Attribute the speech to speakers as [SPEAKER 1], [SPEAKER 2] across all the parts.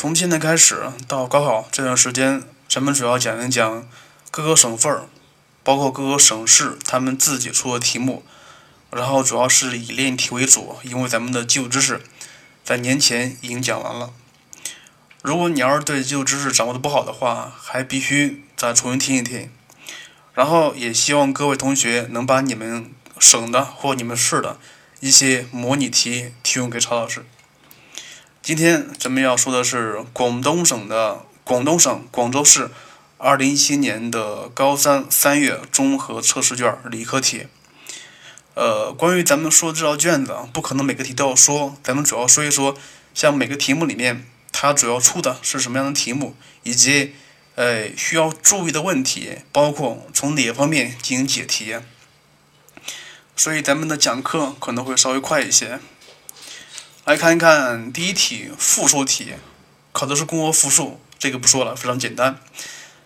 [SPEAKER 1] 从现在开始到高考这段时间，咱们主要讲一讲各个省份儿，包括各个省市他们自己出的题目，然后主要是以练题为主，因为咱们的基础知识在年前已经讲完了。如果你要是对基础知识掌握的不好的话，还必须再重新听一听。然后也希望各位同学能把你们省的或你们市的一些模拟题提供给曹老师。今天咱们要说的是广东省的广东省广州市二零一七年的高三三月综合测试卷理科题。呃，关于咱们说这道卷子啊，不可能每个题都要说，咱们主要说一说，像每个题目里面。它主要出的是什么样的题目，以及呃需要注意的问题，包括从哪方面进行解题。所以咱们的讲课可能会稍微快一些。来看一看第一题复数题，考的是公和复数，这个不说了，非常简单。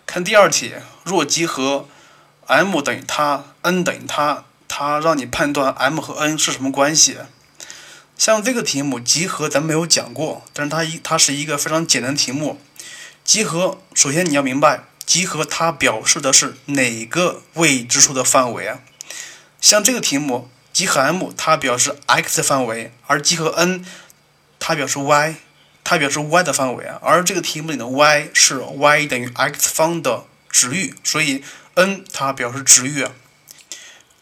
[SPEAKER 1] 看第二题，若集合 m 等于它，n 等于它，它让你判断 m 和 n 是什么关系。像这个题目集合咱没有讲过，但是它一它是一个非常简单的题目。集合首先你要明白，集合它表示的是哪个未知数的范围啊？像这个题目集合 m 它表示 x 的范围，而集合 n 它表示 y，它表示 y 的范围啊。而这个题目里的 y 是 y 等于 x 方的值域，所以 n 它表示值域啊。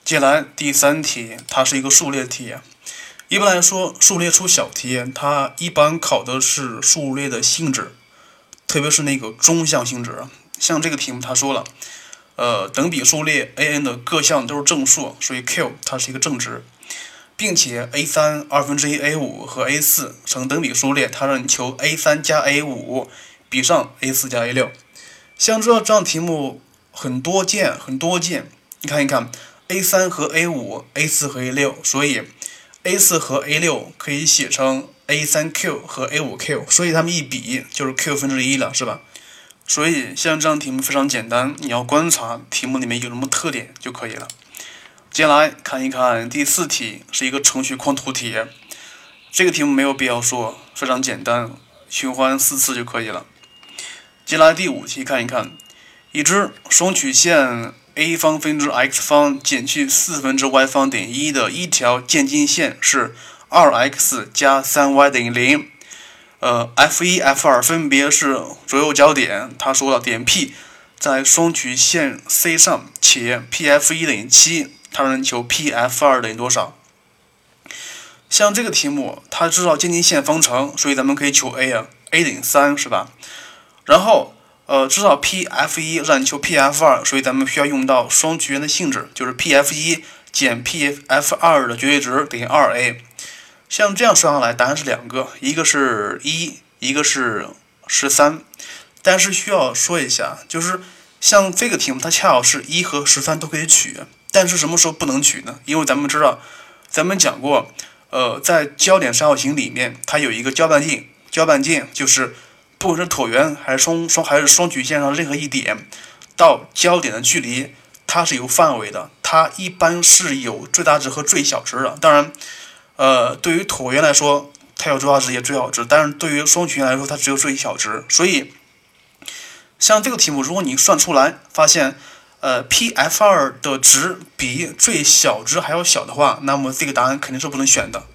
[SPEAKER 1] 接下来第三题，它是一个数列题。一般来说，数列出小题，它一般考的是数列的性质，特别是那个中项性质。像这个题目，它说了，呃，等比数列 a n 的各项都是正数，所以 q 它是一个正值，并且 a 三二分之一 a 五和 a 四成等比数列，它让你求 a 三加 a 五比上 a 四加 a 六。像这这样题目很多见，很多见。你看一看，a 三和 a 五，a 四和 a 六，所以。a 四和 a 六可以写成 a 三 q 和 a 五 q，所以它们一比就是 q 分之一了，是吧？所以像这样题目非常简单，你要观察题目里面有什么特点就可以了。接下来看一看第四题，是一个程序框图题。这个题目没有必要说，非常简单，循环四次就可以了。接下来第五题，看一看，已知双曲线。a 方分之 x 方减去四分之 y 方等于一的一条渐近线是二 x 加三 y 等于零。呃，f 一、f 二分别是左右交点。他说了，点 P 在双曲线 C 上，且 P(f 一)等于七。他让你求 P(f 二)等于多少？像这个题目，它知道渐近线方程，所以咱们可以求 a 啊，a 等于三，是吧？然后。呃，知道 P(f 一)让你求 P(f 二),所以咱们需要用到双曲线的性质，就是 P(f 一)减 P(f 二)的绝对值等于 2a。像这样算下来，答案是两个，一个是一，一个是十三。但是需要说一下，就是像这个题目，它恰好是一和十三都可以取，但是什么时候不能取呢？因为咱们知道，咱们讲过，呃，在焦点三角形里面，它有一个交半径，交半径就是。不管是椭圆还是双双还是双曲线上任何一点到焦点的距离，它是有范围的。它一般是有最大值和最小值的。当然，呃，对于椭圆来说，它有最大值也最小值；但是对于双曲线来说，它只有最小值。所以，像这个题目，如果你算出来发现，呃，P(f 二)的值比最小值还要小的话，那么这个答案肯定是不能选的。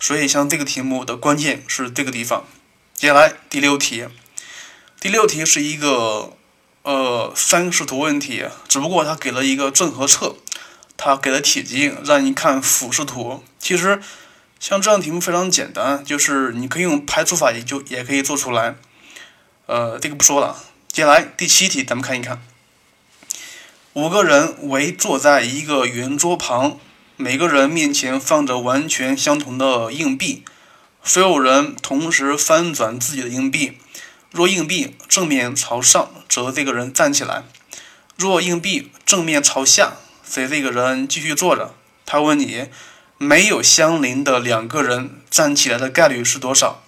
[SPEAKER 1] 所以，像这个题目的关键是这个地方。接下来第六题，第六题是一个呃三视图问题，只不过它给了一个正和侧，它给了体积，让你看俯视图。其实像这样题目非常简单，就是你可以用排除法也就也可以做出来。呃，这个不说了。接下来第七题，咱们看一看，五个人围坐在一个圆桌旁，每个人面前放着完全相同的硬币。所有人同时翻转自己的硬币，若硬币正面朝上，则这个人站起来；若硬币正面朝下，则这个人继续坐着。他问你，没有相邻的两个人站起来的概率是多少？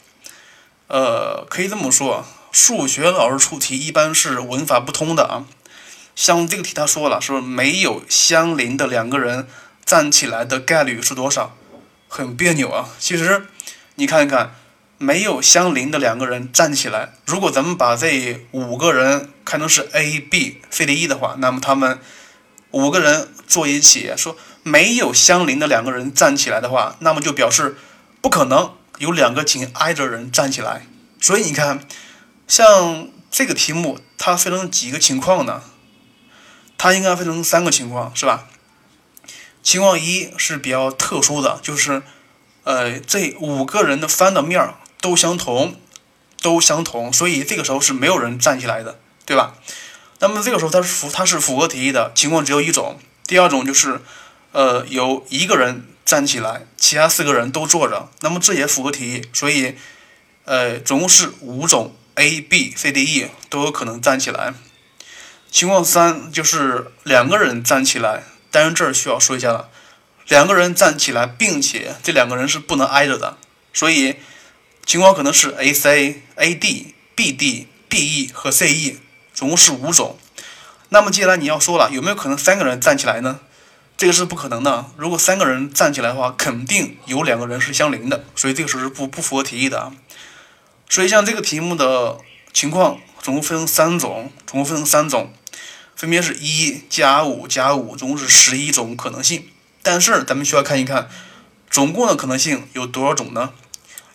[SPEAKER 1] 呃，可以这么说，数学老师出题一般是文法不通的啊。像这个题他说了，说没有相邻的两个人站起来的概率是多少？很别扭啊，其实。你看一看，没有相邻的两个人站起来。如果咱们把这五个人看成是 A、B、C、D、E 的话，那么他们五个人坐一起，说没有相邻的两个人站起来的话，那么就表示不可能有两个紧挨着人站起来。所以你看，像这个题目，它分成几个情况呢？它应该分成三个情况，是吧？情况一是比较特殊的，就是，呃，这五个人的翻的面儿都相同，都相同，所以这个时候是没有人站起来的，对吧？那么这个时候它是符，它是符合题意的情况只有一种。第二种就是，呃，有一个人站起来，其他四个人都坐着，那么这也符合题意。所以，呃，总共是五种 A、B、C、D、E 都有可能站起来。情况三就是两个人站起来。但是这儿需要说一下了，两个人站起来，并且这两个人是不能挨着的，所以情况可能是 A C A D B D B E 和 C E，总共是五种。那么接下来你要说了，有没有可能三个人站起来呢？这个是不可能的。如果三个人站起来的话，肯定有两个人是相邻的，所以这个时候是不不符合题意的啊。所以像这个题目的情况，总共分成三种，总共分成三种。分别是一加五加五，总共是十一种可能性。但是咱们需要看一看，总共的可能性有多少种呢？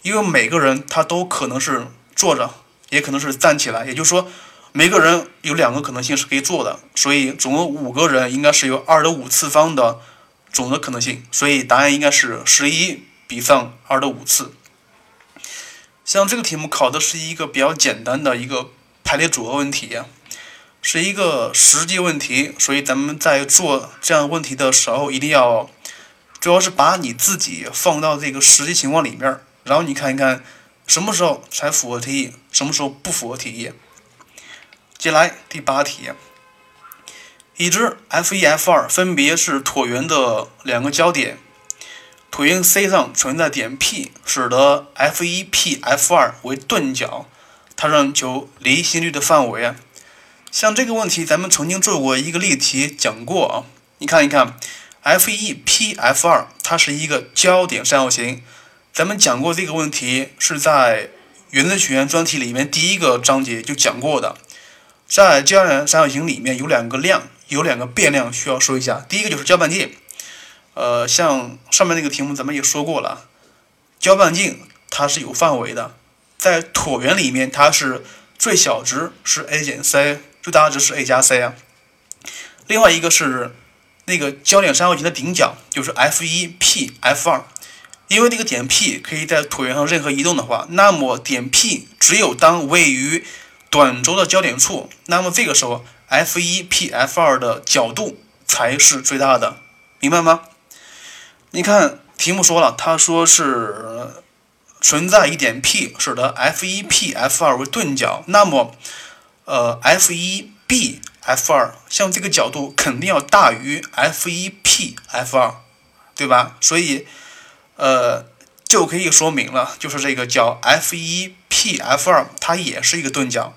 [SPEAKER 1] 因为每个人他都可能是坐着，也可能是站起来。也就是说，每个人有两个可能性是可以做的。所以总共五个人应该是有二的五次方的总的可能性。所以答案应该是十一比上二的五次。像这个题目考的是一个比较简单的一个排列组合问题。是一个实际问题，所以咱们在做这样问题的时候，一定要主要是把你自己放到这个实际情况里面，然后你看一看什么时候才符合题意，什么时候不符合题意。接下来第八题，已知 F 一 F 二分别是椭圆的两个交点，椭圆 C 上存在点 P，使得 F 一 P F 二为钝角，它让求离心率的范围啊。像这个问题，咱们曾经做过一个例题讲过啊。你看一看，F 一 P F 二，它是一个焦点三角形。咱们讲过这个问题是在原子曲线专题里面第一个章节就讲过的。在焦点三角形里面有两个量，有两个变量需要说一下。第一个就是焦半径。呃，像上面那个题目咱们也说过了，焦半径它是有范围的，在椭圆里面它是最小值是 a 减 c。最大值是 a 加 c 啊，另外一个是那个焦点三角形的顶角，就是 f 一 p f 二，因为那个点 P 可以在椭圆上任何移动的话，那么点 P 只有当位于短轴的焦点处，那么这个时候 f 一 p f 二的角度才是最大的，明白吗？你看题目说了，他说是存在一点 P 使得 f 一 p f 二为钝角，那么。呃，F 一 B F 二，像这个角度肯定要大于 F 一 P F 二，对吧？所以，呃，就可以说明了，就是这个角 F 一 P F 二，它也是一个钝角。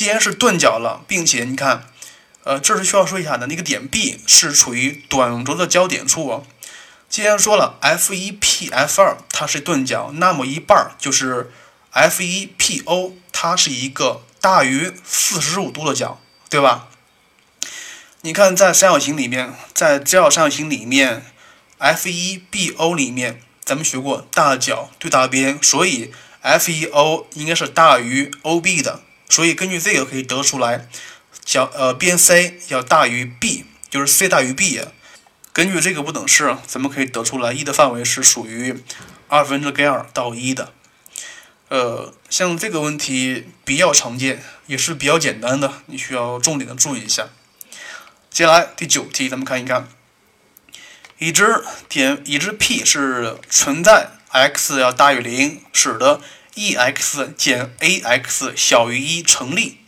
[SPEAKER 1] 既然是钝角了，并且你看，呃，这是需要说一下的，那个点 B 是处于短轴的交点处。既然说了 F 一 P F 二它是钝角，那么一半就是 F 一 P O 它是一个。大于四十五度的角，对吧？你看，在三角形里面，在直角三角形里面，F 一 B O 里面，咱们学过大角对大边，所以 F 一 O 应该是大于 O B 的。所以根据这个可以得出来，角呃边 C 要大于 B，就是 C 大于 B。根据这个不等式，咱们可以得出来，E 的范围是属于二分之 g 二到一的。呃，像这个问题比较常见，也是比较简单的，你需要重点的注意一下。接下来第九题，咱们看一看，已知点已知 P 是存在 x 要大于零，使得 e_x 减 a_x 小于一成立。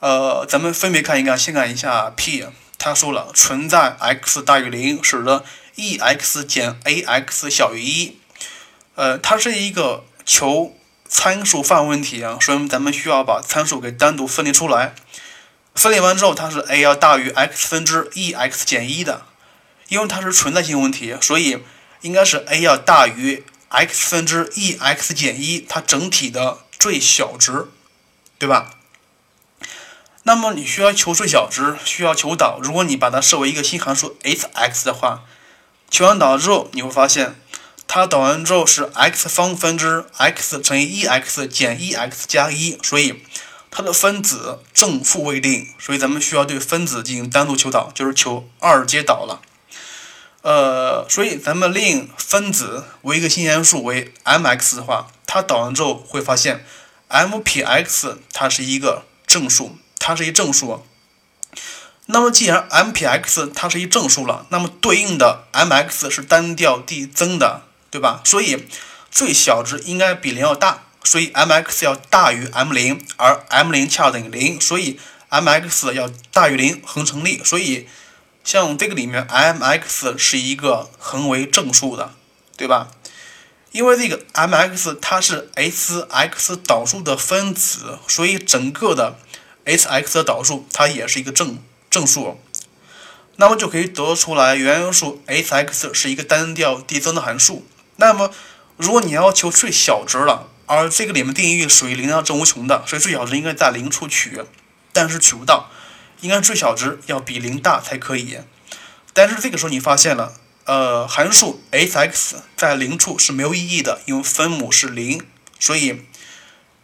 [SPEAKER 1] 呃，咱们分别看一看，先看一下 P，他说了存在 x 大于零，使得 e_x 减 a_x 小于一。呃，它是一个。求参数范围问题啊，所以咱们需要把参数给单独分离出来。分离完之后，它是 a 要大于 x 分之 e_x 减一的，因为它是存在性问题，所以应该是 a 要大于 x 分之 e x 减一它整体的最小值，对吧？那么你需要求最小值，需要求导。如果你把它设为一个新函数 h(x) 的话，求完导之后，你会发现它导完之后是 x 方分之 x 乘以 e(x) 减 e(x) 加一，所以它的分子正负未定，所以咱们需要对分子进行单独求导，就是求二阶导了。呃，所以咱们令分子为一个新函数为 m(x) 的话，它导完之后会发现 m 撇 x 它是一个正数。它是一正数，那么既然 m 撇 x 它是一正数了，那么对应的 m(x) 是单调递增的，对吧？所以最小值应该比零要大，所以 m(x) 要大于 m 零，而 m 零恰等于零，所以 m(x) 要大于零，恒成立。所以像这个里面 m(x) 是一个恒为正数的，对吧？因为这个 m(x) 它是 s(x) 导数的分子，所以整个的。h(x) 的导数它也是一个正正数，那么就可以得出来原函数 h(x) 是一个单调递增的函数。那么如果你要求最小值了，而这个里面定义域属于零到正无穷的，所以最小值应该在零处取，但是取不到，应该最小值要比零大才可以。但是这个时候你发现了，呃，函数 h(x) 在零处是没有意义的，因为分母是零，所以。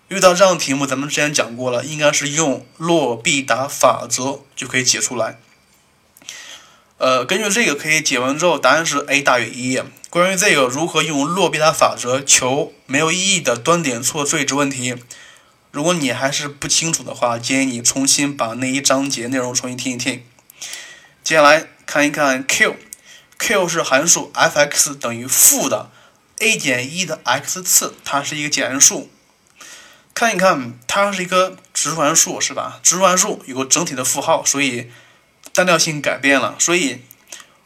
[SPEAKER 1] 遇到这样的题目，咱们之前讲过了，应该是用洛必达法则就可以解出来。呃，根据这个可以解完之后，答案是 a 大于一。关于这个如何用洛必达法则求没有意义的端点错最值问题，如果你还是不清楚的话，建议你重新把那一章节内容重新听一听。接下来看一看 Q，Q 是函数 f(x) 等于负的 a 减一的 x 次，它是一个简函数。看一看，它是一个指数函数，是吧？指数函数有个整体的负号，所以单调性改变了。所以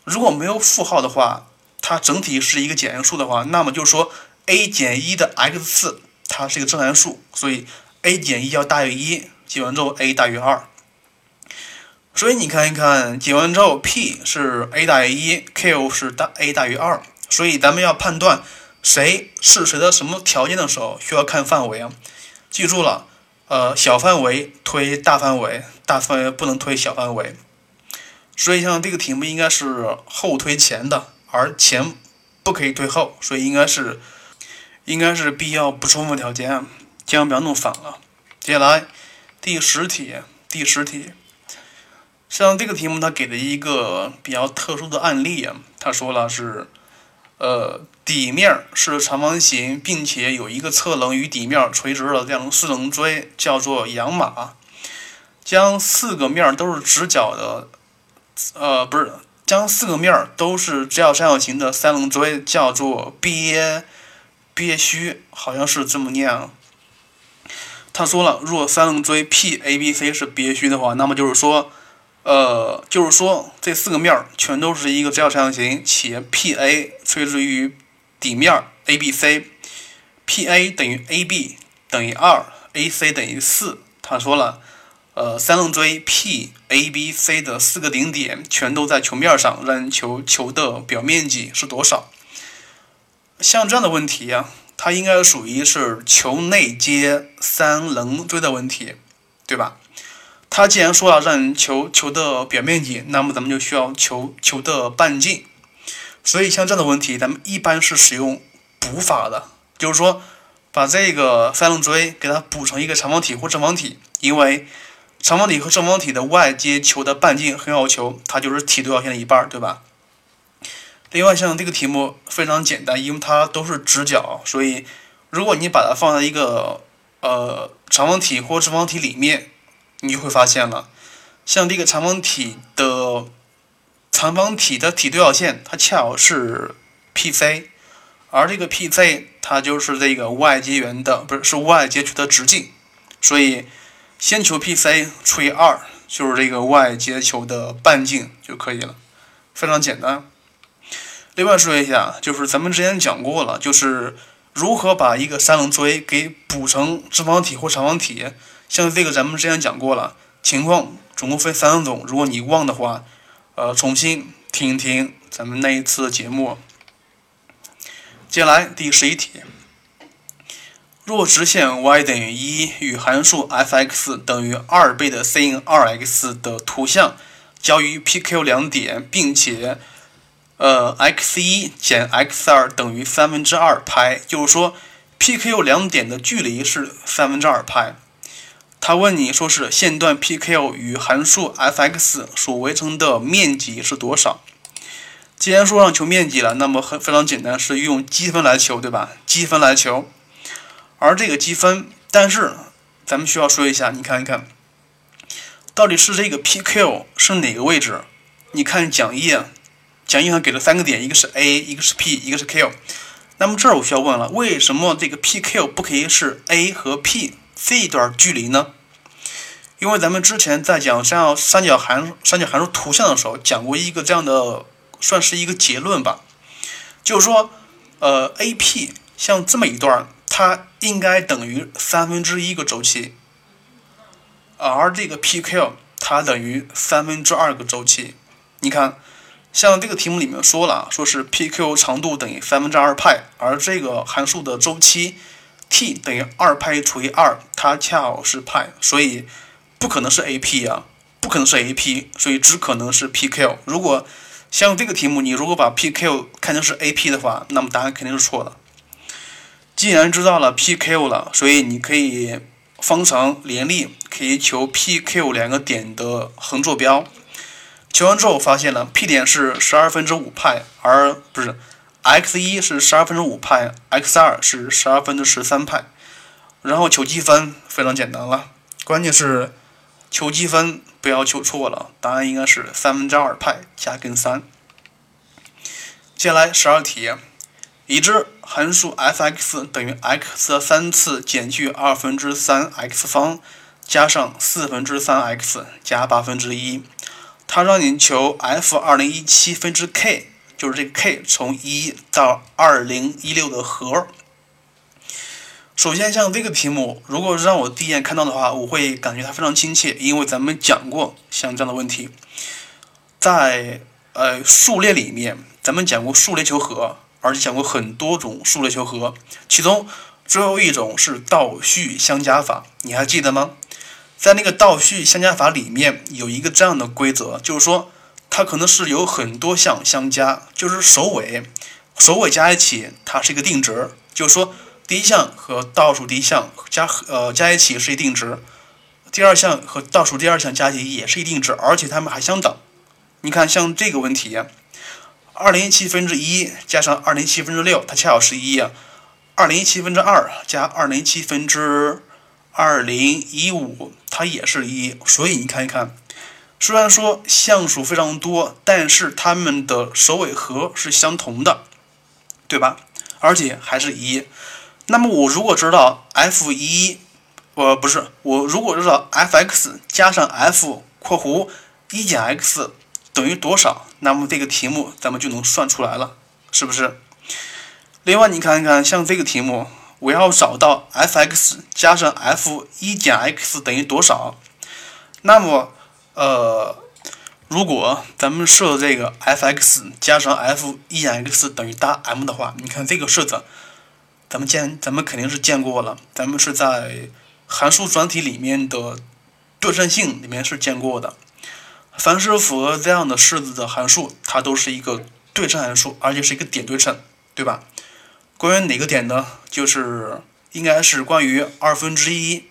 [SPEAKER 1] 如果没有负号的话，它整体是一个简函数的话，那么就是说 a 减一的 x 次它是一个正函数，所以 a 减一要大于一。解完之后 a 大于二。所以你看一看，解完之后 p 是 a 大于一，q 是大 a 大于二。所以咱们要判断谁是谁的什么条件的时候，需要看范围啊。记住了，呃，小范围推大范围，大范围不能推小范围。所以像这个题目应该是后推前的，而前不可以推后，所以应该是应该是必要不充分条件，千万不要弄反了。接下来第十题，第十题，像这个题目它给的一个比较特殊的案例啊，他说了是。呃，底面是长方形，并且有一个侧棱与底面垂直的这样四棱锥，叫做仰马。将四个面都是直角的，呃，不是，将四个面都是直角三角形的三棱锥叫做鳖，鳖须，好像是这么念。啊他说了，若三棱锥 PABC 是憋虚的话，那么就是说。呃，就是说这四个面全都是一个直角三角形，且 PA 垂直于底面 ABC，PA 等于 AB 等于二，AC 等于四。他说了，呃，三棱锥 PABC 的四个顶点全都在球面上，让求球的表面积是多少？像这样的问题呀，它应该属于是球内接三棱锥的问题，对吧？它既然说了让求球的表面积，那么咱们就需要求球的半径。所以像这样的问题，咱们一般是使用补法的，就是说把这个三棱锥给它补成一个长方体或正方体，因为长方体和正方体的外接球的半径很好求，它就是体对角线的一半，对吧？另外，像这个题目非常简单，因为它都是直角，所以如果你把它放在一个呃长方体或正方体里面。你就会发现了，像这个长方体的长方体的体对角线，它恰好是 PC，而这个 PC 它就是这个外接圆的，不是是外接球的直径，所以先求 PC 除以二就是这个外接球的半径就可以了，非常简单。另外说一下，就是咱们之前讲过了，就是如何把一个三棱锥给补成正方体或长方体。像这个咱们之前讲过了，情况总共分三种。如果你忘的话，呃，重新听一听咱们那一次节目。接下来第十一题。若直线 y 等于一与函数 f(x) 等于二倍的 sin2x 的图像交于 P、Q 两点，并且呃 x1 减 x2 等于三分之二派，就是说 P、Q 两点的距离是三分之二派。他问你说是线段 P、Q 与函数 f(x) 所围成的面积是多少？既然说让求面积了，那么很非常简单，是用积分来求，对吧？积分来求。而这个积分，但是咱们需要说一下，你看一看，到底是这个 PQ 是哪个位置？你看讲义，讲义上给了三个点，一个是 A，一个是 P，一个是 Q。那么这儿我需要问了，为什么这个 PQ 不可以是 A 和 P 这一段距离呢？因为咱们之前在讲像三角函三角函数图像的时候，讲过一个这样的，算是一个结论吧，就是说，呃，AP 像这么一段。它应该等于三分之一个周期，而这个 PQ 它等于三分之二个周期。你看，像这个题目里面说了，说是 PQ 长度等于三分之二派，而这个函数的周期 t 等于二派除以二，它恰好是派，所以不可能是 AP 啊，不可能是 AP，所以只可能是 PQ。如果像这个题目，你如果把 PQ 看成是 AP 的话，那么答案肯定是错的。既然知道了 P、Q 了，所以你可以方程联立，可以求 P、Q 两个点的横坐标。求完之后发现了 P 点是十二分之五派，而不是 x 一是十二分之五派，x 二是十二分之十三派。然后求积分非常简单了，关键是求积分不要求错了，答案应该是三分之二派加根三。接下来十二题。已知函数 f(x) 等于 x 的三次减去二分之三 x 方加上四分之三 x 加八分之一。他让你求 f 二零一七分之 k，就是这个 k 从一到二零一六的和。首先，像这个题目，如果让我第一眼看到的话，我会感觉它非常亲切，因为咱们讲过像这样的问题，在呃数列里面，咱们讲过数列求和。而且讲过很多种数列求和，其中最后一种是倒序相加法，你还记得吗？在那个倒序相加法里面有一个这样的规则，就是说它可能是有很多项相加，就是首尾首尾加一起它是一个定值，就是说第一项和倒数第一项加呃加一起是一定值，第二项和倒数第二项加起也是一定值，而且它们还相等。你看像这个问题。二零一七分之一加上二零七分之六，它恰好是一。二零一七分之二加二零一七分之二零一五，它也是一。所以你看一看，虽然说项数非常多，但是它们的首尾和是相同的，对吧？而且还是一。那么我如果知道 f 一，呃不是我如果知道 f(x) 加上 f（ 括弧一减 x）。等于多少？那么这个题目咱们就能算出来了，是不是？另外，你看一看，像这个题目，我要找到 f(x) 加上 f 一减 x 等于多少？那么，呃，如果咱们设这个 f(x) 加上 f 一减 x 等于大 M 的话，你看这个式子，咱们见，咱们肯定是见过了，咱们是在函数专题里面的对称性里面是见过的。凡是符合这样的式子的函数，它都是一个对称函数，而且是一个点对称，对吧？关于哪个点呢？就是应该是关于二分之一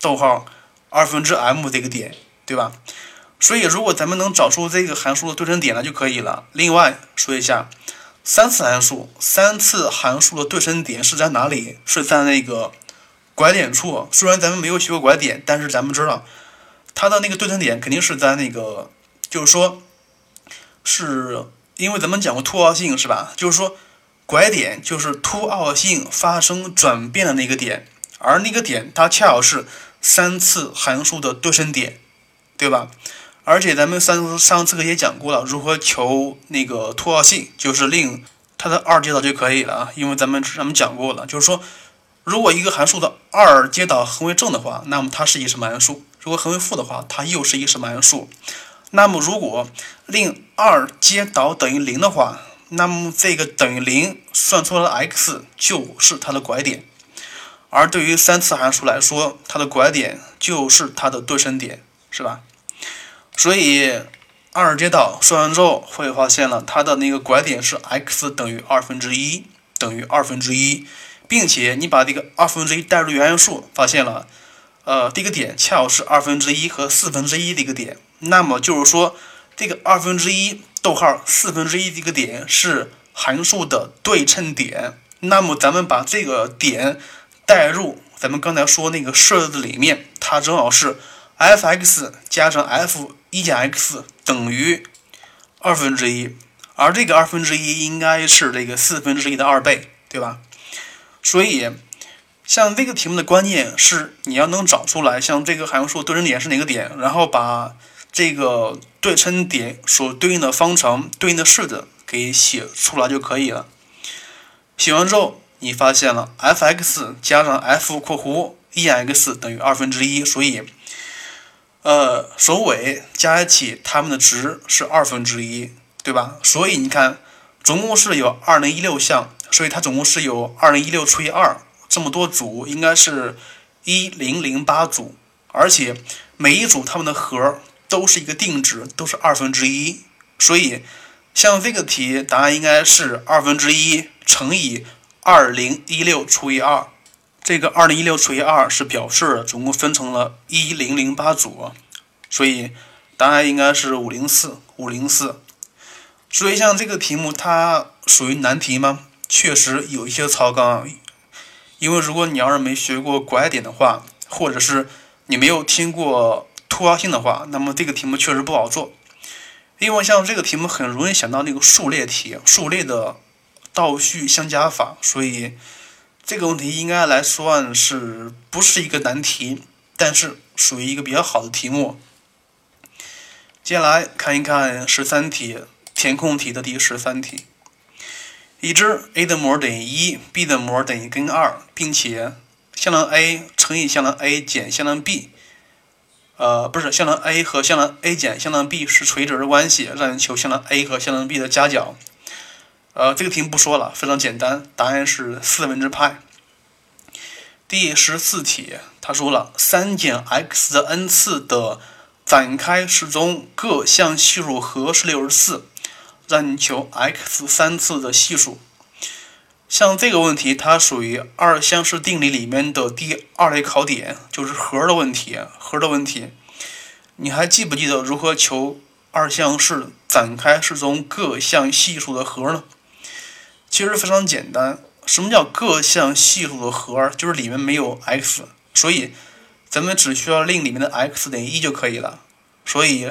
[SPEAKER 1] 逗号二分之 m 这个点，对吧？所以如果咱们能找出这个函数的对称点呢，就可以了。另外说一下，三次函数，三次函数的对称点是在哪里？是在那个拐点处。虽然咱们没有学过拐点，但是咱们知道。它的那个对称点肯定是在那个，就是说，是因为咱们讲过凸凹性是吧？就是说，拐点就是凸凹性发生转变的那个点，而那个点它恰好是三次函数的对称点，对吧？而且咱们上上次课也讲过了，如何求那个凸凹性，就是令它的二阶导就可以了啊。因为咱们咱们讲过了，就是说，如果一个函数的二阶导恒为正的话，那么它是一什么函数？如果恒为负的话，它又是一什么函数？那么如果令二阶导等于零的话，那么这个等于零算出来的 x 就是它的拐点。而对于三次函数来说，它的拐点就是它的对称点，是吧？所以二阶导算完之后，会发现了它的那个拐点是 x 等于二分之一，等于二分之一，并且你把这个二分之一代入原函数，发现了，呃，这个点恰好是二分之一和四分之一的一个点。那么就是说，这个二分之一逗号四分之一这个点是函数的对称点。那么咱们把这个点。代入咱们刚才说那个式子里面，它正好是 f(x) 加上 f 一减 x 等于二分之一，而这个二分之一应该是这个四分之一的二倍，对吧？所以，像这个题目的关键是你要能找出来，像这个函数对称点是哪个点，然后把这个对称点所对应的方程、对应的式子给写出来就可以了。写完之后。你发现了 f(x) 加上 f 括弧 e(x) 等于二分之一，所以，呃，首尾加一起，它们的值是二分之一，对吧？所以你看，总共是有二零一六项，所以它总共是有二零一六除以二这么多组，应该是一零零八组，而且每一组它们的和都是一个定值，都是二分之一，所以像这个题，答案应该是二分之一乘以。二零一六除以二，这个二零一六除以二是表示总共分成了一零零八组，所以答案应该是五零四五零四。所以像这个题目，它属于难题吗？确实有一些超纲，因为如果你要是没学过拐点的话，或者是你没有听过突发性的话，那么这个题目确实不好做。因为像这个题目很容易想到那个数列题，数列的。倒序相加法，所以这个问题应该来算是不是一个难题，但是属于一个比较好的题目。接下来看一看十三题填空题的第十三题：已知 a 的模等于一，b 的模等于根二，并且向量 a 乘以向量 a 减向量 b，呃，不是向量 a 和向量 a 减向量 b 是垂直的关系，让你求向量 a 和向量 b 的夹角。呃，这个题不说了，非常简单，答案是四分之派。第十四题，他说了，三减 x 的 n 次的展开式中各项系数和是六十四，让你求 x 三次的系数。像这个问题，它属于二项式定理里面的第二类考点，就是和的问题，和的问题。你还记不记得如何求二项式展开式中各项系数的和呢？其实非常简单，什么叫各项系数的和？就是里面没有 x，所以咱们只需要令里面的 x 等于一就可以了。所以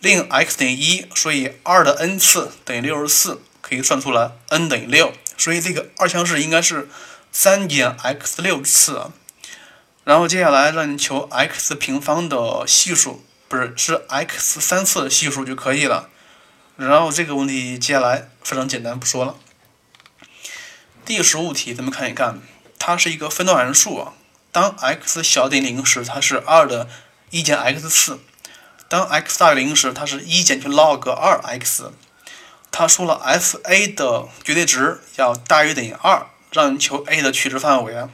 [SPEAKER 1] 令 x 等于一，所以二的 n 次等于六十四，可以算出来 n 等于六。所以这个二项式应该是三减 x 六次。然后接下来让你求 x 平方的系数，不是是 x 三次的系数就可以了。然后这个问题接下来非常简单，不说了。第十五题，咱们看一看，它是一个分段函数啊。当 x 小于零时，它是二的一减 x 次；当 x 大于零时，它是一减去 log 二 x。他说了，f(a) 的绝对值要大于等于二，让你求 a 的取值范围。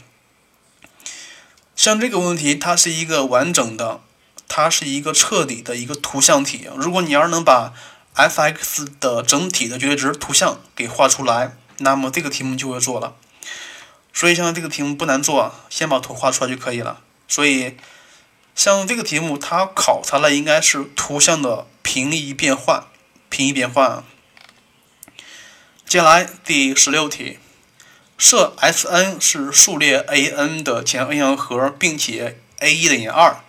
[SPEAKER 1] 像这个问题，它是一个完整的，它是一个彻底的一个图像题。如果你要是能把 f(x) 的整体的绝对值图像给画出来，那么这个题目就会做了，所以像这个题目不难做，先把图画出来就可以了。所以像这个题目，它考察的应该是图像的平移变换，平移变换。接下来第十六题，设 S_n 是数列 a_n 的前 n 项和，并且 a1 等于二，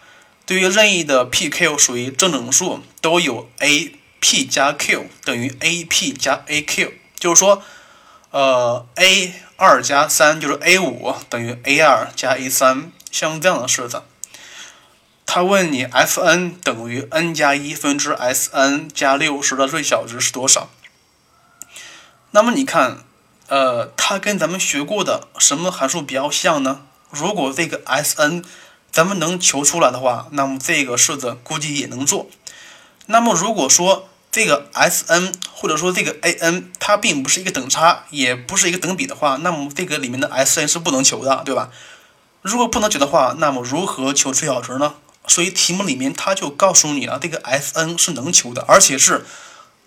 [SPEAKER 1] 对于任意的 p_q 属于正整数，都有 a_p 加 q 等于 a_p 加 a_q，就是说。呃，a 二加三就是 a 五等于 a 二加 a 三，像这样的式子，他问你 f_n 等于 n 加一分之 S_n 加六十的最小值是多少？那么你看，呃，它跟咱们学过的什么函数比较像呢？如果这个 S_n 咱们能求出来的话，那么这个式子估计也能做。那么如果说这个 S_n 或者说这个 A_n 它并不是一个等差，也不是一个等比的话，那么这个里面的 S_n 是不能求的，对吧？如果不能求的话，那么如何求最小值呢？所以题目里面它就告诉你了，这个 S_n 是能求的，而且是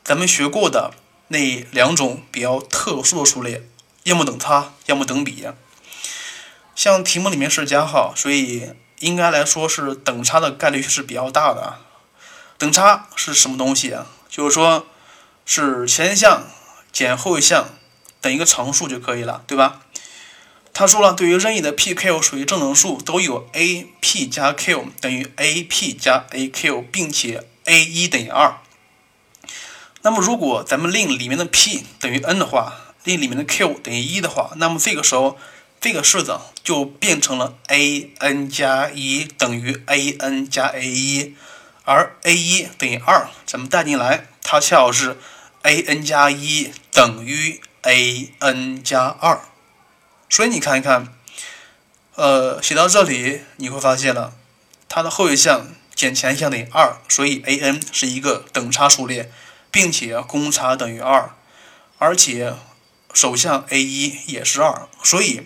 [SPEAKER 1] 咱们学过的那两种比较特殊的数列，要么等差，要么等比。像题目里面是加号，所以应该来说是等差的概率是比较大的。等差是什么东西啊？就是说，是前项减后项等一个常数就可以了，对吧？他说了，对于任意的 p、q 属于正整数，都有 a p 加 q 等于 a p 加 a q，并且 a 一等于二。那么，如果咱们令里面的 p 等于 n 的话，令里面的 q 等于一的话，那么这个时候这个式子就变成了 a n 加一等于 a n 加 a 一。而 a 一等于二，咱们带进来，它恰好是 a n 加一等于 a n 加二，所以你看一看，呃，写到这里你会发现了，它的后一项减前一项等于二，所以 a n 是一个等差数列，并且公差等于二，而且首项 a 一也是二，所以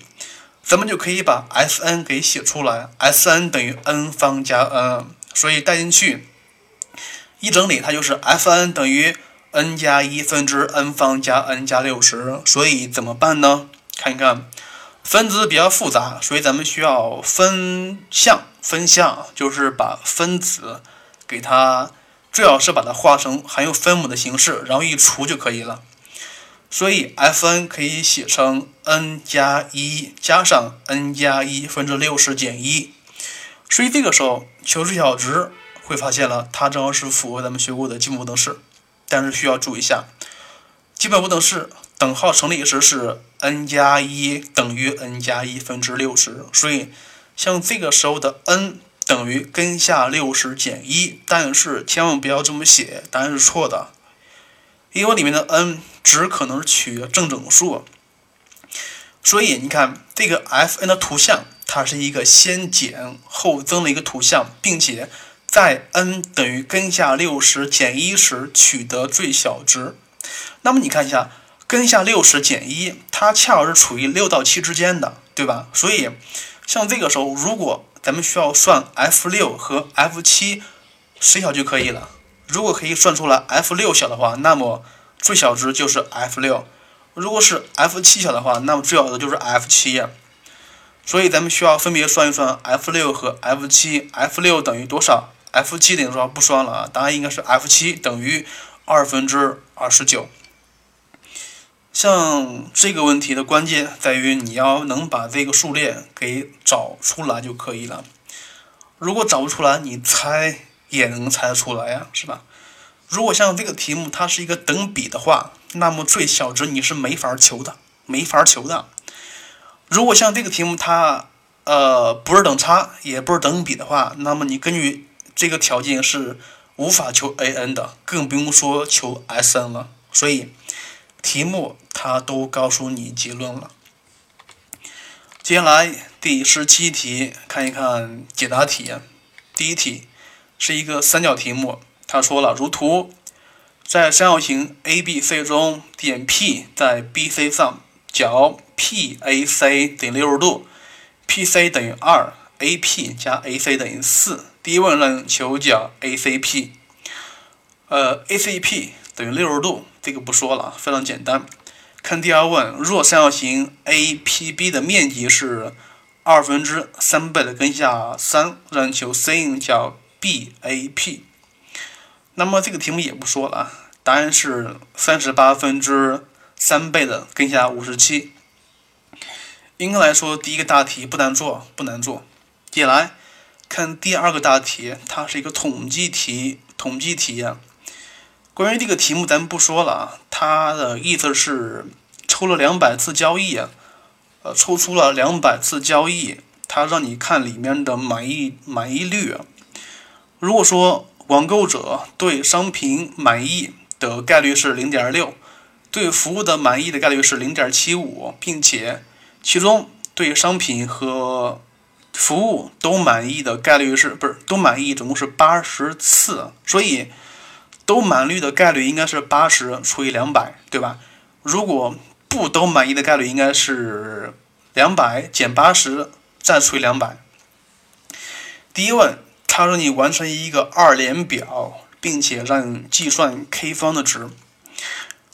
[SPEAKER 1] 咱们就可以把 S n 给写出来，S n 等于 n 方加 n。所以带进去一整理，它就是 f_n 等于 n 加一分之 n 方加 n 加六十。所以怎么办呢？看一看分子比较复杂，所以咱们需要分项。分项就是把分子给它，最好是把它化成含有分母的形式，然后一除就可以了。所以 f_n 可以写成 n 加一加上 n 加一分之六十减一。所以这个时候求最小值，会发现了它正好是符合咱们学过的基本不等式，但是需要注意一下，基本不等式等号成立时是 n 加一等于 n 加一分之六十，所以像这个时候的 n 等于根下六十减一，但是千万不要这么写，答案是错的，因为里面的 n 只可能取正整数，所以你看这个 f_n 的图像。它是一个先减后增的一个图像，并且在 n 等于根下六十减一时取得最小值。那么你看一下，根下六十减一，它恰好是处于六到七之间的，对吧？所以像这个时候，如果咱们需要算 f 六和 f 七谁小就可以了。如果可以算出来 f 六小的话，那么最小值就是 f 六；如果是 f 七小的话，那么最小的就是 f 七。所以咱们需要分别算一算 f 六和 f 七，f 六等于多少？f 七等于多少？不算了啊，答案应该是 f 七等于二分之二十九。像这个问题的关键在于你要能把这个数列给找出来就可以了。如果找不出来，你猜也能猜得出来呀，是吧？如果像这个题目它是一个等比的话，那么最小值你是没法求的，没法求的。如果像这个题目它呃不是等差也不是等比的话，那么你根据这个条件是无法求 a n 的，更不用说求 S n 了。所以题目它都告诉你结论了。接下来第十七题，看一看解答题。第一题是一个三角题目，他说了，如图，在三角形 A B C 中，点 P 在 B C 上。角 PAC 等于六十度，PC 等于二，AP 加 AC 等于四。第一问呢求角 ACP，呃，ACP 等于六十度，这个不说了，非常简单。看第二问，若三角形 APB 的面积是二分之三倍的根下三，让求 sin 角 BAP。那么这个题目也不说了，答案是三十八分之。三倍的根下五十七，应该来说，第一个大题不难做，不难做。接来看第二个大题，它是一个统计题，统计题呀。关于这个题目，咱们不说了啊。它的意思是抽了两百次交易啊，呃，抽出了两百次交易，它让你看里面的满意满意率。如果说网购者对商品满意的概率是零点六。对服务的满意的概率是零点七五，并且其中对商品和服务都满意的概率是不是都满意？总共是八十次，所以都满意的概率应该是八十除以两百，对吧？如果不都满意的概率应该是两百减八十再除以两百。第一问，他让你完成一个二联表，并且让你计算 k 方的值。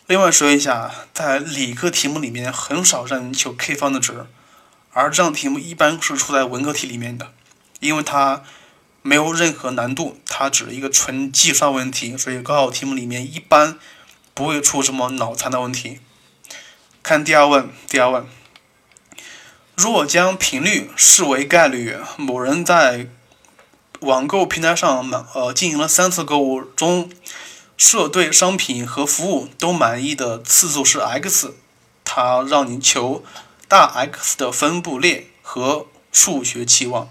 [SPEAKER 1] 另外说一下，在理科题目里面很少让你求 k 方的值，而这样题目一般是出在文科题里面的，因为它没有任何难度，它只是一个纯计算问题，所以高考题目里面一般不会出什么脑残的问题。看第二问，第二问，若将频率视为概率，某人在网购平台上满呃进行了三次购物中，设对商品和服务都满意的次数是 x，他让你求大 X 的分布列和数学期望。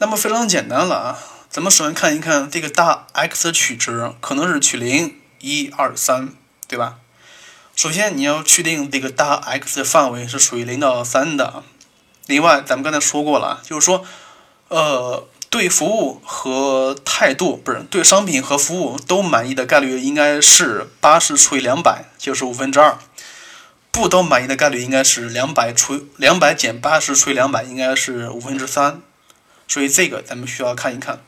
[SPEAKER 1] 那么非常简单了啊，咱们首先看一看这个大 X 的取值，可能是取零、一、二、三，对吧？首先，你要确定这个大 X 的范围是属于零到三的。另外，咱们刚才说过了，就是说，呃，对服务和态度不是对商品和服务都满意的概率应该是八十除以两百，就是五分之二。不都满意的概率应该是两百除两百减八十除以两百，应该是五分之三。所以这个咱们需要看一看。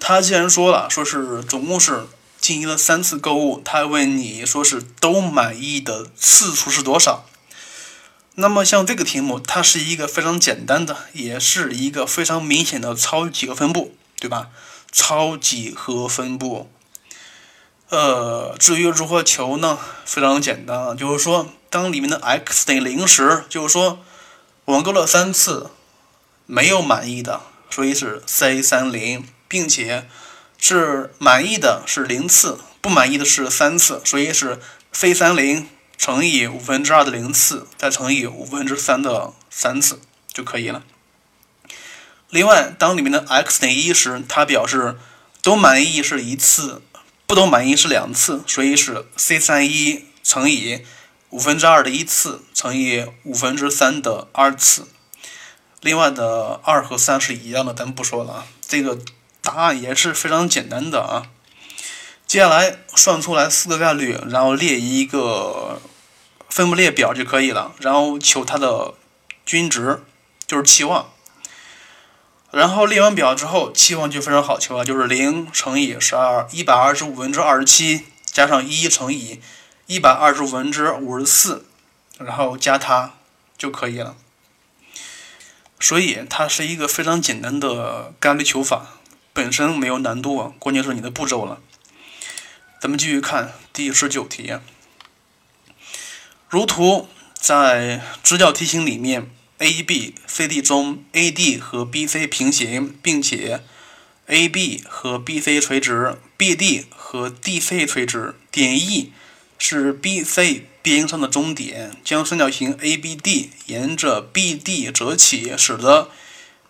[SPEAKER 1] 他既然说了，说是总共是。进行了三次购物，他问你说是都满意的次数是多少？那么像这个题目，它是一个非常简单的，也是一个非常明显的超几何分布，对吧？超几何分布。呃，至于如何求呢？非常简单啊，就是说，当里面的 x 等于零时，就是说网购了三次，没有满意的，所以是 c 三零，并且。是满意的是零次，不满意的是三次，所以是 c 三零乘以五分之二的零次，再乘以五分之三的三次就可以了。另外，当里面的 x 等于一时，它表示都满意是一次，不都满意是两次，所以是 c 三一乘以五分之二的一次乘以五分之三的二次。另外的二和三是一样的，咱们不说了啊，这个。答案也是非常简单的啊，接下来算出来四个概率，然后列一个分布列表就可以了，然后求它的均值，就是期望。然后列完表之后，期望就非常好求了，就是零乘以十二一百二十五分之二十七，加上一乘以一百二十五分之五十四，然后加它就可以了。所以它是一个非常简单的概率求法。本身没有难度啊，关键是你的步骤了。咱们继续看第十九题。如图，在直角梯形里面，A、B、C、D 中，AD 和 BC 平行，并且 AB 和 BC 垂直，BD 和 DC 垂直，点 E 是 BC 边上的中点，将三角形 ABD 沿着 BD 折起，使得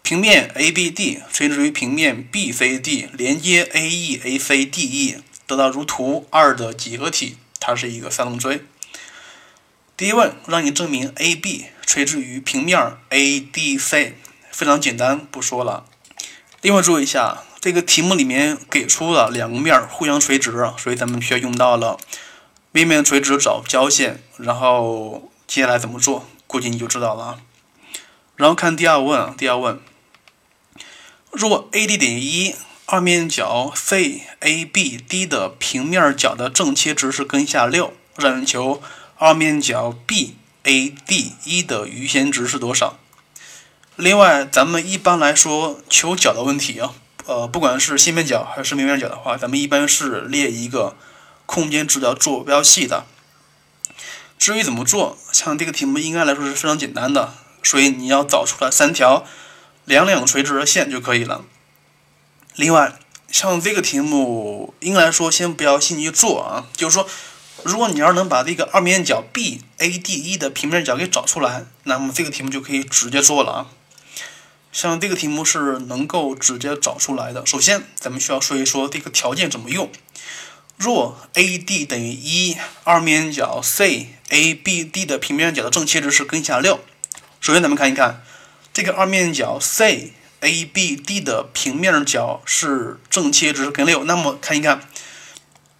[SPEAKER 1] 平面 ABD 垂直于平面 BCD，连接 AE、AC、DE，得到如图二的几何体，它是一个三棱锥。第一问让你证明 AB 垂直于平面 ADC，非常简单，不说了。另外注意一下，这个题目里面给出了两个面互相垂直，所以咱们需要用到了微面垂直找交线，然后接下来怎么做，估计你就知道了啊。然后看第二问，第二问。若 AD 等于一，二面角 CABD 的平面角的正切值是根下六，让你求二面角 BAD 一的余弦值是多少？另外，咱们一般来说求角的问题啊，呃，不管是线面角还是面面角的话，咱们一般是列一个空间直角坐标系的。至于怎么做，像这个题目应该来说是非常简单的，所以你要找出来三条。两两垂直的线就可以了。另外，像这个题目，应该来说先不要心急做啊。就是说，如果你要是能把这个二面角 BADE 的平面角给找出来，那么这个题目就可以直接做了啊。像这个题目是能够直接找出来的。首先，咱们需要说一说这个条件怎么用。若 AD 等于一，二面角 CABD 的平面角的正切值是根下六。首先，咱们看一看。这个二面角 CABD、的平面角是正切值是根六，那么看一看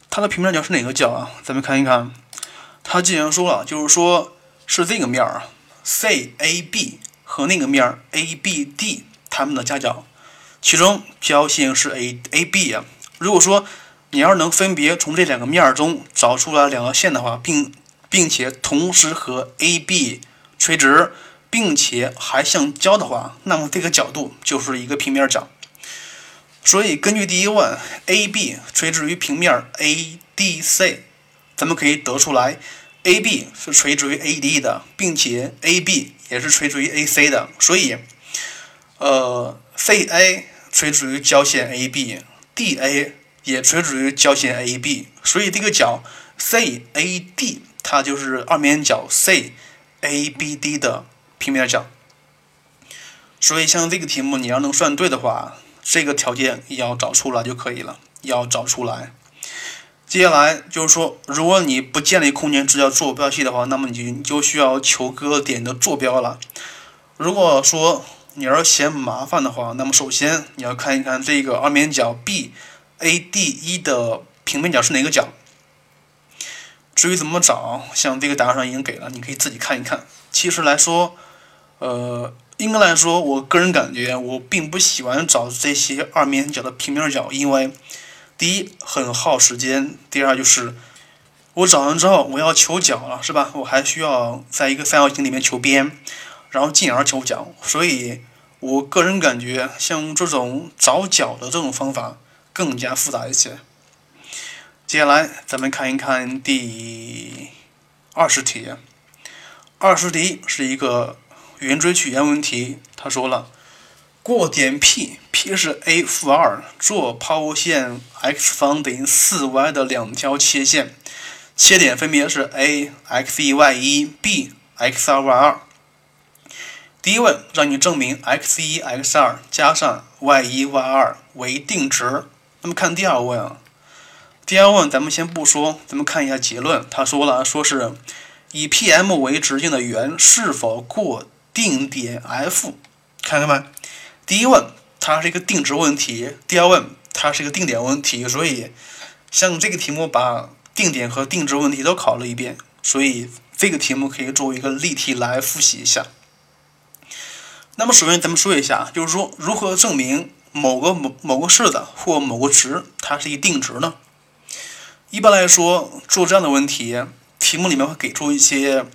[SPEAKER 1] 它的平面角是哪个角啊？咱们看一看，它既然说了，就是说是这个面儿 CAB 和那个面儿 ABD 它们的夹角，其中交线是 AAB 啊。如果说你要是能分别从这两个面儿中找出来两个线的话，并并且同时和 AB 垂直，并且还相交的话，那么这个角度就是一个平面角。所以根据第一问，AB 垂直于平面 ADC，咱们可以得出来，AB 是垂直于 AD 的，并且 AB 也是垂直于 AC 的。所以，呃，CA 垂直于交线 AB，DA 也垂直于交线 AB，所以这个角 CAD 它就是二面角 CABD 的平面角。所以像这个题目，你要能算对的话，这个条件要找出来就可以了，要找出来。接下来就是说，如果你不建立空间直角坐标系的话，那么你就就需要求各个点的坐标了。如果说你要是嫌麻烦的话，那么首先你要看一看这个二面角 B A D 一的平面角是哪个角。至于怎么找，像这个答案上已经给了，你可以自己看一看。其实来说，呃。应该来说，我个人感觉我并不喜欢找这些二面角的平面角，因为第一很耗时间，第二就是我找完之后我要求角了，是吧？我还需要在一个三角形里面求边，然后进而求角，所以我个人感觉像这种找角的这种方法更加复杂一些。接下来咱们看一看第二十题，二十题是一个。圆锥曲线问题，他说了，过点 P，P 是 a 负二，做抛物线 x 方等于四 y 的两条切线，切点分别是 a x 一 y 一，b x 二 y 二。第一问让你证明 x 一 x 二加上 y 一 y 二为定值。那么看第二问啊，第二问咱们先不说，咱们看一下结论。他说了，说是以 P_M 为直径的圆是否过。定点 F，看看没？第一问它是一个定值问题，第二问它是一个定点问题，所以像这个题目把定点和定值问题都考了一遍，所以这个题目可以作为一个例题来复习一下。那么首先咱们说一下，就是说如何证明某个某某个式子或某个值它是一定值呢？一般来说做这样的问题，题目里面会给出一些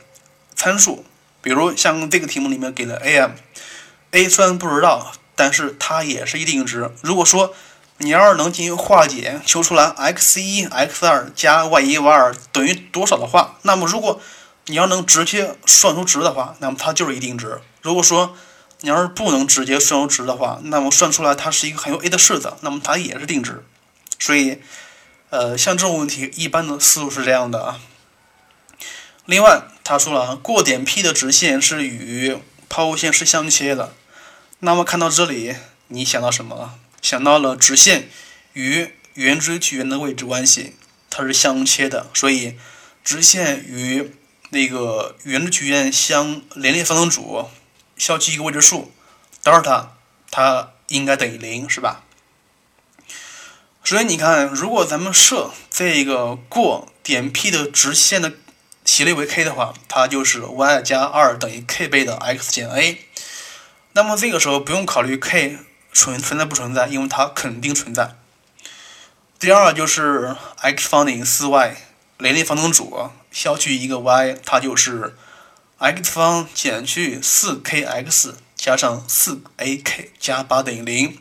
[SPEAKER 1] 参数。比如像这个题目里面给了 a m，a 虽然不知道，但是它也是一定值。如果说你要是能进行化简，求出来 x 一 x 二加 y 一 y 二等于多少的话，那么如果你要能直接算出值的话，那么它就是一定值。如果说你要是不能直接算出值的话，那么算出来它是一个含有 a 的式子，那么它也是定值。所以，呃，像这种问题，一般的思路是这样的啊。另外，他说了，过点 P 的直线是与抛物线是相切的。那么看到这里，你想到什么了？想到了直线与圆锥曲线的位置关系，它是相切的。所以，直线与那个圆锥曲线相连列方程组消去一个未知数德尔塔，它应该等于零，是吧？所以你看，如果咱们设这个过点 P 的直线的。斜率为 k 的话，它就是 y 加二等于 k 倍的 x 减 a。那么这个时候不用考虑 k 存存在不存在，因为它肯定存在。第二就是 x 方等于四 y 连列方程组消去一个 y，它就是 x 方减去四 kx 加上四 ak 加八等于零。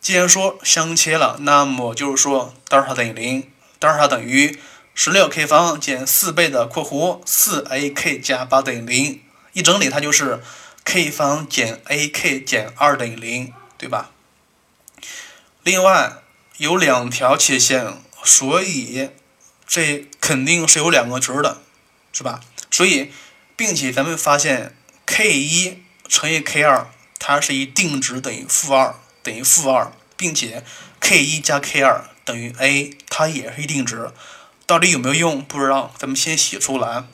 [SPEAKER 1] 既然说相切了，那么就是说德尔塔等于零，德尔塔等于。十六 k 方减四倍的括弧四 ak 加八等于零，一整理它就是 k 方减 ak 减二等于零，对吧？另外有两条切线，所以这肯定是有两个值的，是吧？所以，并且咱们发现 k 一乘以 k 二，它是一定值等于负二等于负二，并且 k 一加 k 二等于 a，它也是一定值。到底有没有用？不知道。咱们先写出来。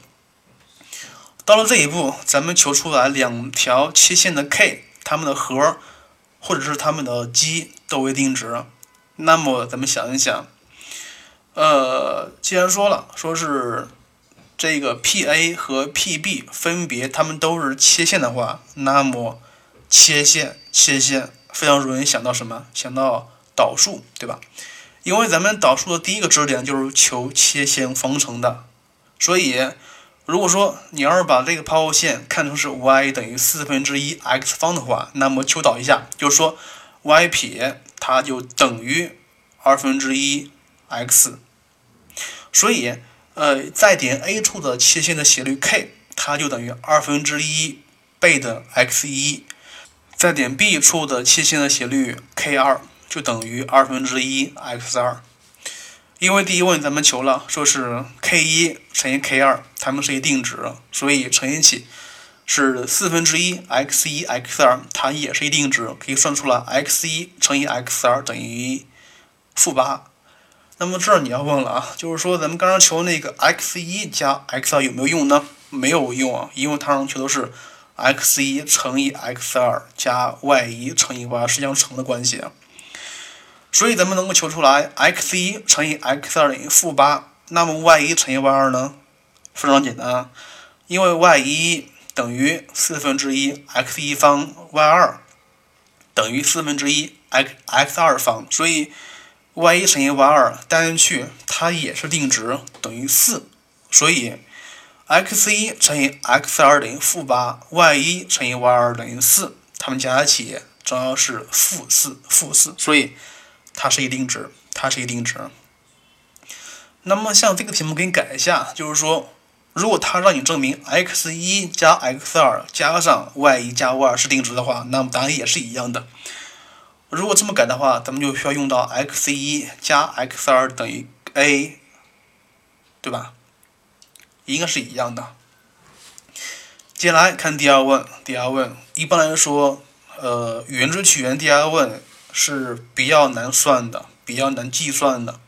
[SPEAKER 1] 到了这一步，咱们求出来两条切线的 k，它们的和或者是它们的积都为定值。那么咱们想一想，呃，既然说了，说是这个 P_a 和 P_b 分别它们都是切线的话，那么切线切线非常容易想到什么？想到导数，对吧？因为咱们导数的第一个知识点就是求切线方程的，所以如果说你要是把这个抛物线看成是 y 等于四分之一 x 方的话，那么求导一下，就是说 y 撇它就等于二分之一 x，所以呃在点 A 处的切线的斜率 k，它就等于二分之一倍的 x 一，在点 B 处的切线的斜率 k 二。就等于二分之一 x 二，因为第一问咱们求了，说是 k 一乘以 k 二，它们是一定值，所以乘以起是四分之一 x 一 x 二，它也是一定值，可以算出来 x 一乘以 x 二等于负八。那么这儿你要问了啊，就是说咱们刚刚求那个 x 一加 x 二有没有用呢？没有用啊，因为它让求的是 x 一乘以 x 二加 y 一乘以 y 二是相乘的关系。所以咱们能够求出来，x 一乘以 x 二等于负八，那么 y 一乘以 y 二呢？非常简单，因为 y 一等于四分之一 x 一方，y 二等于四分之一 x x 二方，所以 y 一乘以 y 二带进去，它也是定值，等于四。所以 x 一乘以 x 二等于负八，y 一乘以 y 二等于四，它们加一起正好是负四，负四，所以。它是一定值，它是一定值。那么像这个题目给你改一下，就是说，如果它让你证明 x 一加 x 二加上 y 一加 y 二是定值的话，那么答案也是一样的。如果这么改的话，咱们就需要用到 x 一加 x 二等于 a，对吧？应该是一样的。接下来看第二问，第二问一般来说，呃，原值取元第二问。是比较难算的，比较难计算的。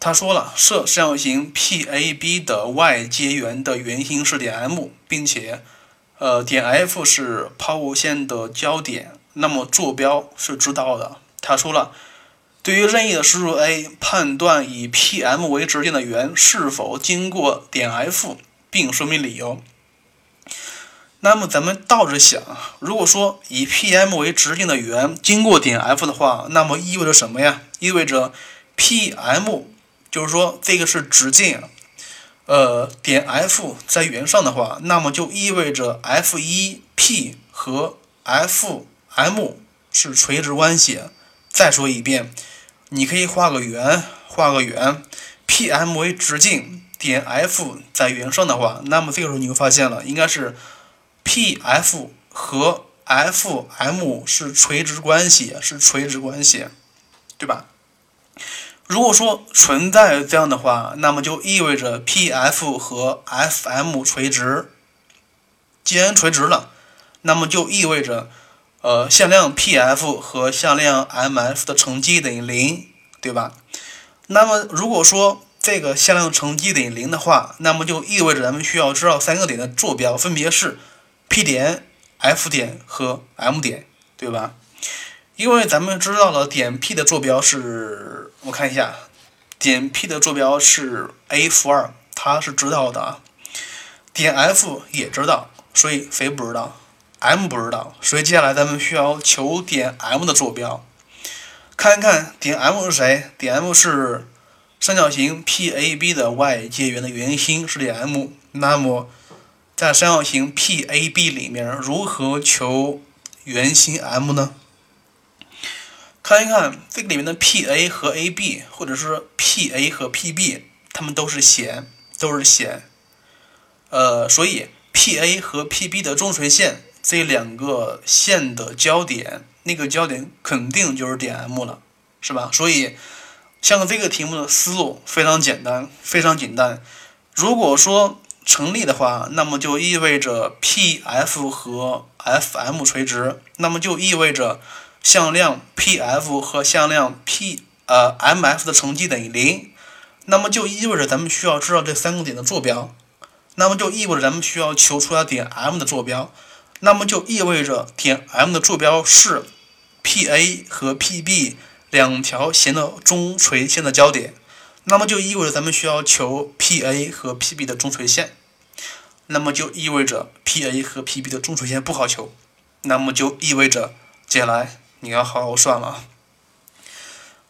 [SPEAKER 1] 他说了，设三角形 PAB 的外接圆的圆心是点 M，并且，呃，点 F 是抛物线的交点，那么坐标是知道的。他说了，对于任意的输入 A，判断以 PM 为直径的圆是否经过点 F，并说明理由。那么咱们倒着想，如果说以 PM 为直径的圆经过点 F 的话，那么意味着什么呀？意味着 PM 就是说这个是直径，呃，点 F 在圆上的话，那么就意味着 F1P 和 F M 是垂直关系。再说一遍，你可以画个圆，画个圆，PM 为直径，点 F 在圆上的话，那么这个时候你就发现了，应该是。P_F 和 F_M 是垂直关系，是垂直关系，对吧？如果说存在这样的话，那么就意味着 P_F 和 F_M 垂直。既然垂直了，那么就意味着，呃，向量 P_F 和向量 M_F 的乘积等于零，对吧？那么如果说这个向量乘积等于零的话，那么就意味着咱们需要知道三个点的坐标分别是。P 点、F 点和 M 点，对吧？因为咱们知道了点 P 的坐标是，我看一下，点 P 的坐标是 a 负二，它是知道的啊。点 F 也知道，所以谁不知道？M 不知道，所以接下来咱们需要求点 M 的坐标。看一看点 M 是谁？点 M 是三角形 PAB 的外接圆的圆心是点 M，那么。在三角形 PAB 里面，如何求圆心 M 呢？看一看这个里面的 PA 和 AB，或者是 PA 和 PB，它们都是弦，都是弦。呃，所以 PA 和 PB 的中垂线这两个线的交点，那个交点肯定就是点 M 了，是吧？所以像这个题目的思路非常简单，非常简单。如果说成立的话，那么就意味着 P_F 和 F_M 垂直，那么就意味着向量 P_F 和向量 P 呃 M_F 的乘积等于零，那么就意味着咱们需要知道这三个点的坐标，那么就意味着咱们需要求出来点 M 的坐标，那么就意味着点 M 的坐标是 PA 和 PB 两条弦的中垂线的交点，那么就意味着咱们需要求 PA 和 PB 的中垂线，那么就意味着 PA 和 PB 的中垂线不好求，那么就意味着接下来你要好好算了。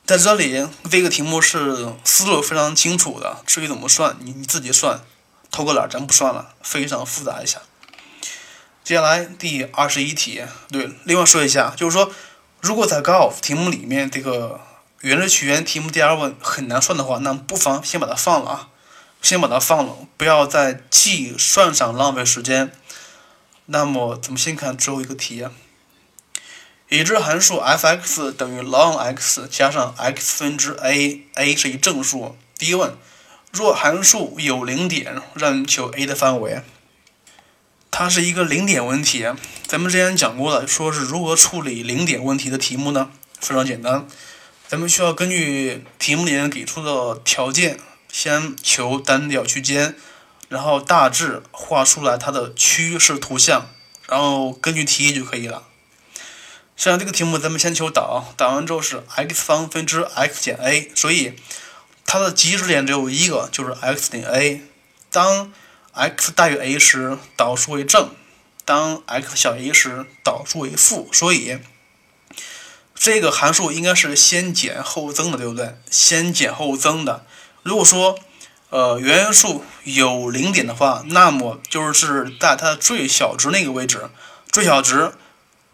[SPEAKER 1] 在这里，这个题目是思路非常清楚的，至于怎么算，你你自己算，偷个懒咱不算了，非常复杂一下。接下来第二十一题，对，另外说一下，就是说，如果在高考题目里面这个圆周曲线题目第二问很难算的话，那不妨先把它放了啊，先把它放了，不要在计算上浪费时间。那么，咱们先看最后一个题。已知函数 f(x) 等于 ln(x) 加上 x 分之 a，a 是一正数。第一问，若函数有零点，让你求 a 的范围。它是一个零点问题，咱们之前讲过了，说是如何处理零点问题的题目呢？非常简单，咱们需要根据题目里面给出的条件，先求单调区间，然后大致画出来它的趋势图像，然后根据题意就可以了。像这个题目，咱们先求导，导完之后是 x 方分之 x 减 a，所以它的极值点只有一个，就是 x 等于 a。当 x 大于 a 时，导数为正；当 x 小于 a 时，导数为负。所以这个函数应该是先减后增的，对不对？先减后增的。如果说呃原元数有零点的话，那么就是在它的最小值那个位置，最小值。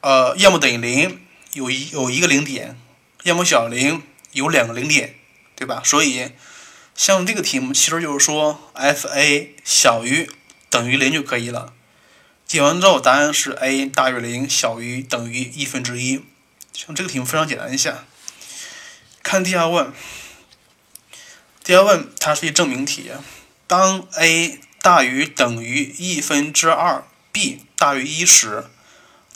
[SPEAKER 1] 呃，要么等于零，有一有一个零点，要么小于零，有两个零点，对吧？所以像这个题目，其实就是说 f(a) 小于等于零就可以了。解完之后，答案是 a 大于零，小于等于一分之一。像这个题目非常简单一下。看第二问，第二问它是一证明题。当 a 大于等于一分之二，b 大于一时。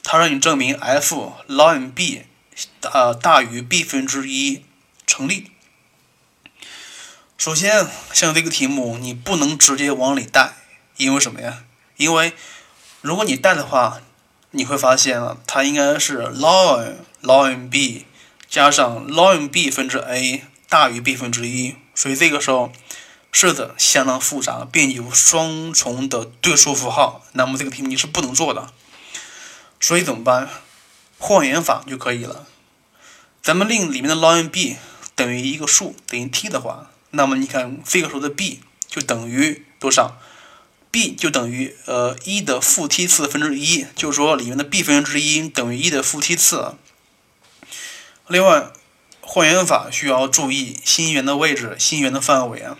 [SPEAKER 1] 它让你证明 f ln b，呃大于 b 分之一成立。首先，像这个题目，你不能直接往里带，因为什么呀？因为如果你带的话，你会发现啊，它应该是 ln ln b 加上 ln b 分之 a 大于 b 分之一，所以这个时候式子相当复杂，并有双重的对数符号，那么这个题目你是不能做的。所以怎么办？换元法就可以了。咱们令里面的 ln b 等于一个数，等于 t 的话，那么你看这个时候的 b 就等于多少？b 就等于呃一的负 t 次分之一，就是说里面的 b 分之一等于一的负 t 次。另外，换元法需要注意心圆的位置、心圆的范围啊。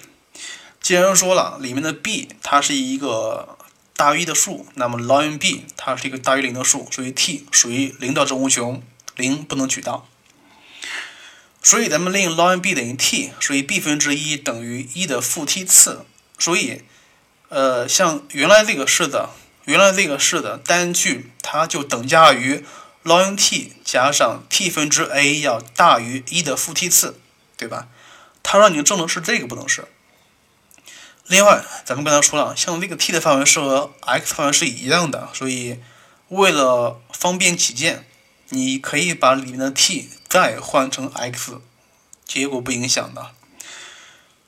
[SPEAKER 1] 既然说了里面的 b 它是一个。大于一的数，那么 ln b 它是一个大于零的数，所以 t 属于零到正无穷，零不能取到。所以咱们令 ln b 等于 t，所以 b 分之一等于一的负 t 次。所以，呃，像原来这个式子，原来这个式子单句它就等价于 ln t 加上 t 分之 a 要大于一的负 t 次，对吧？它让你证的是这个不等式。另外，咱们刚才说了，像这个 t 的范围是和 x 范围是一样的，所以为了方便起见，你可以把里面的 t 再换成 x，结果不影响的。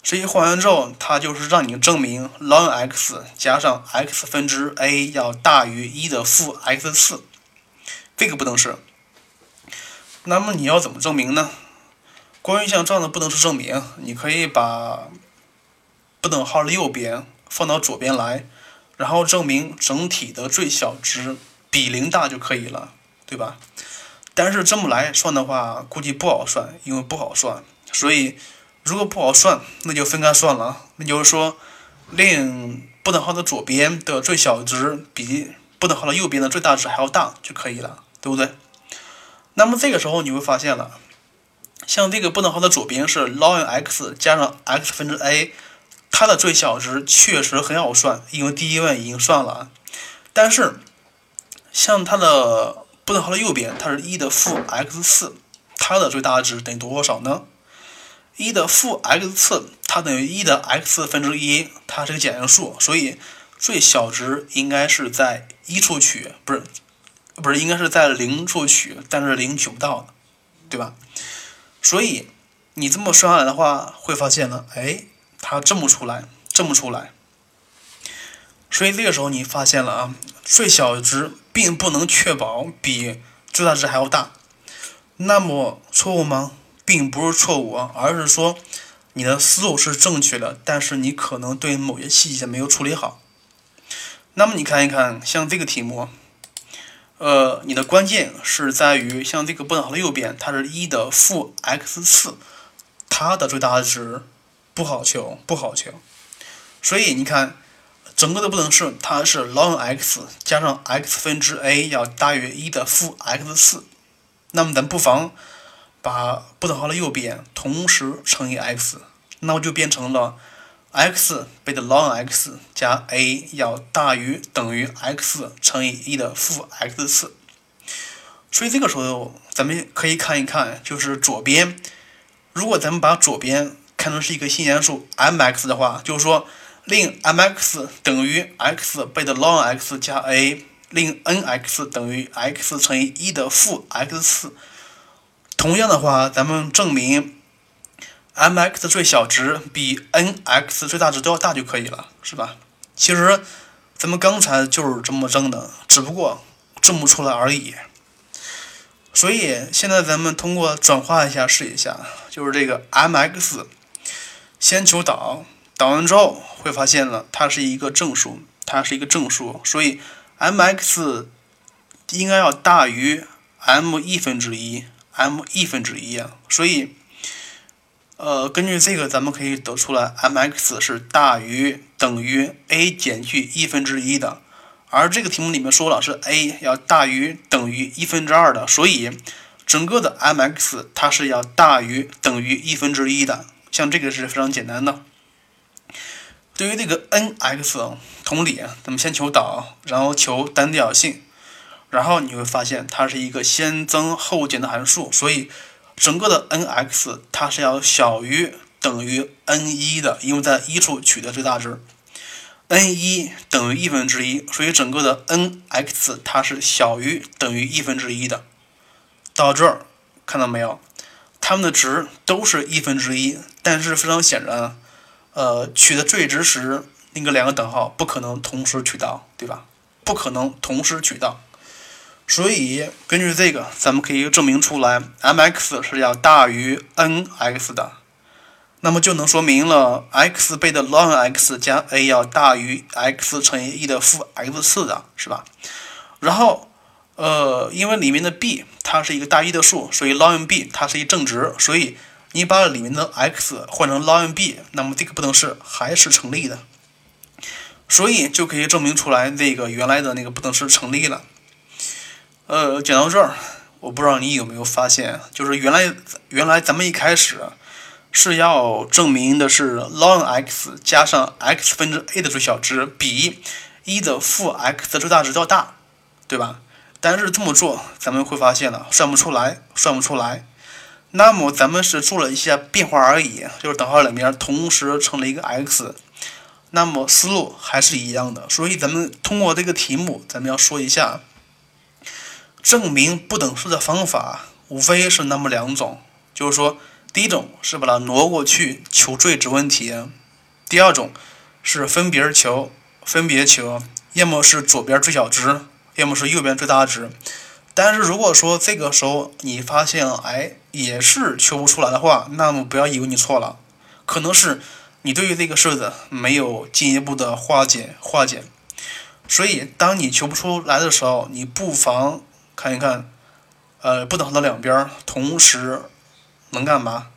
[SPEAKER 1] 这一换完之后，它就是让你证明 ln x 加上 x 分之 a 要大于一的负 x 次，这个不等式。那么你要怎么证明呢？关于像这样的不等式证明，你可以把不等号的右边放到左边来，然后证明整体的最小值比零大就可以了，对吧？但是这么来算的话，估计不好算，因为不好算。所以如果不好算，那就分开算了。那就是说，令不等号的左边的最小值比不等号的右边的最大值还要大就可以了，对不对？那么这个时候你会发现了，像这个不等号的左边是 ln x 加上 x 分之 a。它的最小值确实很好算，因为第一问已经算了。但是，像它的不等号的右边，它是一的负 x 次，它的最大值等于多少呢？一的负 x 次，它等于一的 x 分之一，它是个简单数，所以最小值应该是在一处取，不是不是应该是在零处取，但是零取不到，对吧？所以你这么算下来的话，会发现呢，哎，它正不出来，正不出来。所以这个时候你发现了啊，最小值并不能确保比最大值还要大。那么错误吗？并不是错误啊，而是说你的思路是正确的，但是你可能对某些细节没有处理好。那么你看一看，像这个题目，呃，你的关键是在于像这个不等号的右边，它是一的负 x 次，它的最大值不好求，不好求。所以你看，整个的不等式它是 ln x 加上 x 分之 a 要大于一的负 x 次。那么咱不妨把不等号的右边同时乘以 x，那么就变成了 x 倍的 ln x 加 a 要大于等于 x 乘以一的负 x 次。所以这个时候咱们可以看一看，就是左边，如果咱们把左边看成是一个新元素 m_x 的话，就是说令 m_x 等于 x 倍的 ln x 加 a。令 n_x 等于 x 乘以一的负 x 次。同样的话，咱们证明 m_x 最小值比 n_x 最大值都要大就可以了，是吧？其实咱们刚才就是这么证的，只不过证不出来而已。所以现在咱们通过转化一下试一下，就是这个 m_x 先求导，导完之后会发现了它是一个正数，它是一个正数，所以。m_x 应该要大于 m 一分之一，m 一分之一啊，所以，呃，根据这个，咱们可以得出来，m_x 是大于等于 a 减去一分之一的，而这个题目里面说了是 a 要大于等于一分之二的，所以整个的 m_x 它是要大于等于一分之一的，像这个是非常简单的。对于这个 n_x，同理，咱们先求导，然后求单调性，然后你会发现它是一个先增后减的函数，所以整个的 n_x 它是要小于等于 n 一的，因为在一处取得最大值，n 一等于一分之一，所以整个的 n_x 它是小于等于一分之一的。到这儿看到没有？它们的值都是一分之一，但是非常显然。啊呃，取的最值时，那个两个等号不可能同时取到，对吧？不可能同时取到，所以根据这个，咱们可以证明出来，m_x 是要大于 n_x 的，那么就能说明了 x 倍的 ln x 加 a 要大于 x 乘以 e 的负 x 次的，是吧？然后，呃，因为里面的 b 它是一个大一的数，所以 ln b 它是一正值，所以。你把里面的 x 换成 ln b，那么这个不等式还是成立的，所以就可以证明出来那个原来的那个不等式成立了。呃，讲到这儿，我不知道你有没有发现，就是原来原来咱们一开始是要证明的是 ln x 加上 x 分之 a 的最小值比一的负 x 的最大值要大，对吧？但是这么做咱们会发现了算不出来，算不出来。那么咱们是做了一些变化而已，就是等号两边同时乘了一个 x，那么思路还是一样的。所以咱们通过这个题目，咱们要说一下证明不等式的方法，无非是那么两种，就是说第一种是把它挪过去求最值问题，第二种是分别求，分别求，要么是左边最小值，要么是右边最大值。但是如果说这个时候你发现哎也是求不出来的话，那么不要以为你错了，可能是你对于这个式子没有进一步的化解化解。所以当你求不出来的时候，你不妨看一看，呃不等号的两边同时能干嘛？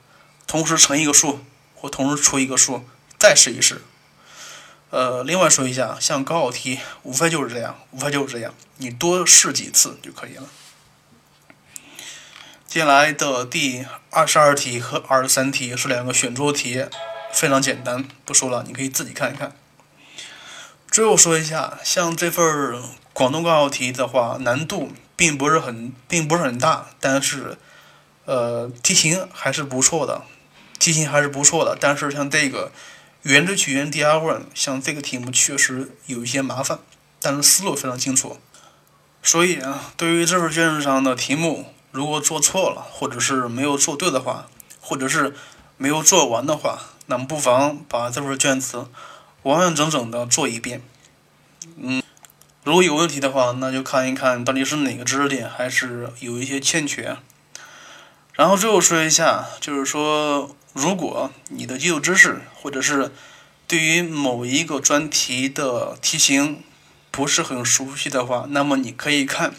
[SPEAKER 1] 同时乘一个数或同时除一个数，再试一试。呃，另外说一下，像高考题，无非就是这样，无非就是这样，你多试几次就可以了。接下来的第二十二题和二十三题是两个选桌题，非常简单，不说了，你可以自己看一看。最后说一下，像这份广东高考题的话，难度并不是很，并不是很大，但是，呃，题型还是不错的，题型还是不错的，但是像这个。原值取原第二问，像这个题目确实有一些麻烦，但是思路非常清楚。所以啊，对于这份卷子上的题目，如果做错了，或者是没有做对的话，或者是没有做完的话，那么不妨把这份卷子完完整整的做一遍。嗯，如果有问题的话，那就看一看到底是哪个知识点还是有一些欠缺。然后最后说一下，就是说，如果你的基础知识或者是对于某一个专题的题型不是很熟悉的话，那么你可以看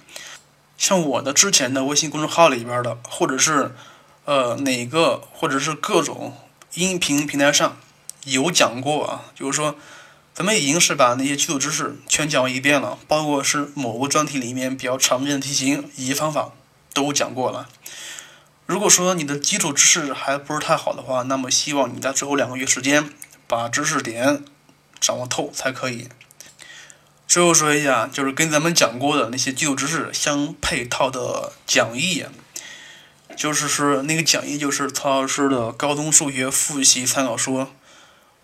[SPEAKER 1] 像我的之前的微信公众号里边的，或者是呃哪个或者是各种音频平台上有讲过啊，就是说咱们已经是把那些基础知识全讲一遍了，包括是某个专题里面比较常见的题型以及方法都讲过了。如果说你的基础知识还不是太好的话，那么希望你在最后两个月时间把知识点掌握透才可以。最后说一下，就是跟咱们讲过的那些基础知识相配套的讲义，就是说那个讲义就是曹老师的高中数学复习参考书。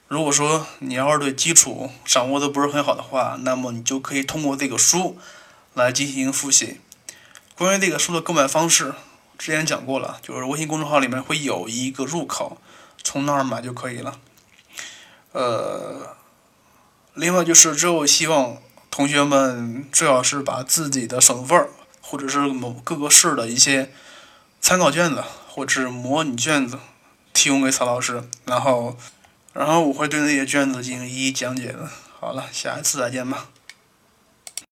[SPEAKER 1] 如果说你要是对基础掌握的不是很好的话，那么你就可以通过这个书来进行复习。关于这个书的购买方式。之前讲过了，就是微信公众号里面会有一个入口，从那儿买就可以了。呃，另外就是之后希望同学们最好是把自己的省份或者是某各个市的一些参考卷子或者是模拟卷子提供给曹老师，然后然后我会对那些卷子进行一一讲解的。好了，下一次再见吧。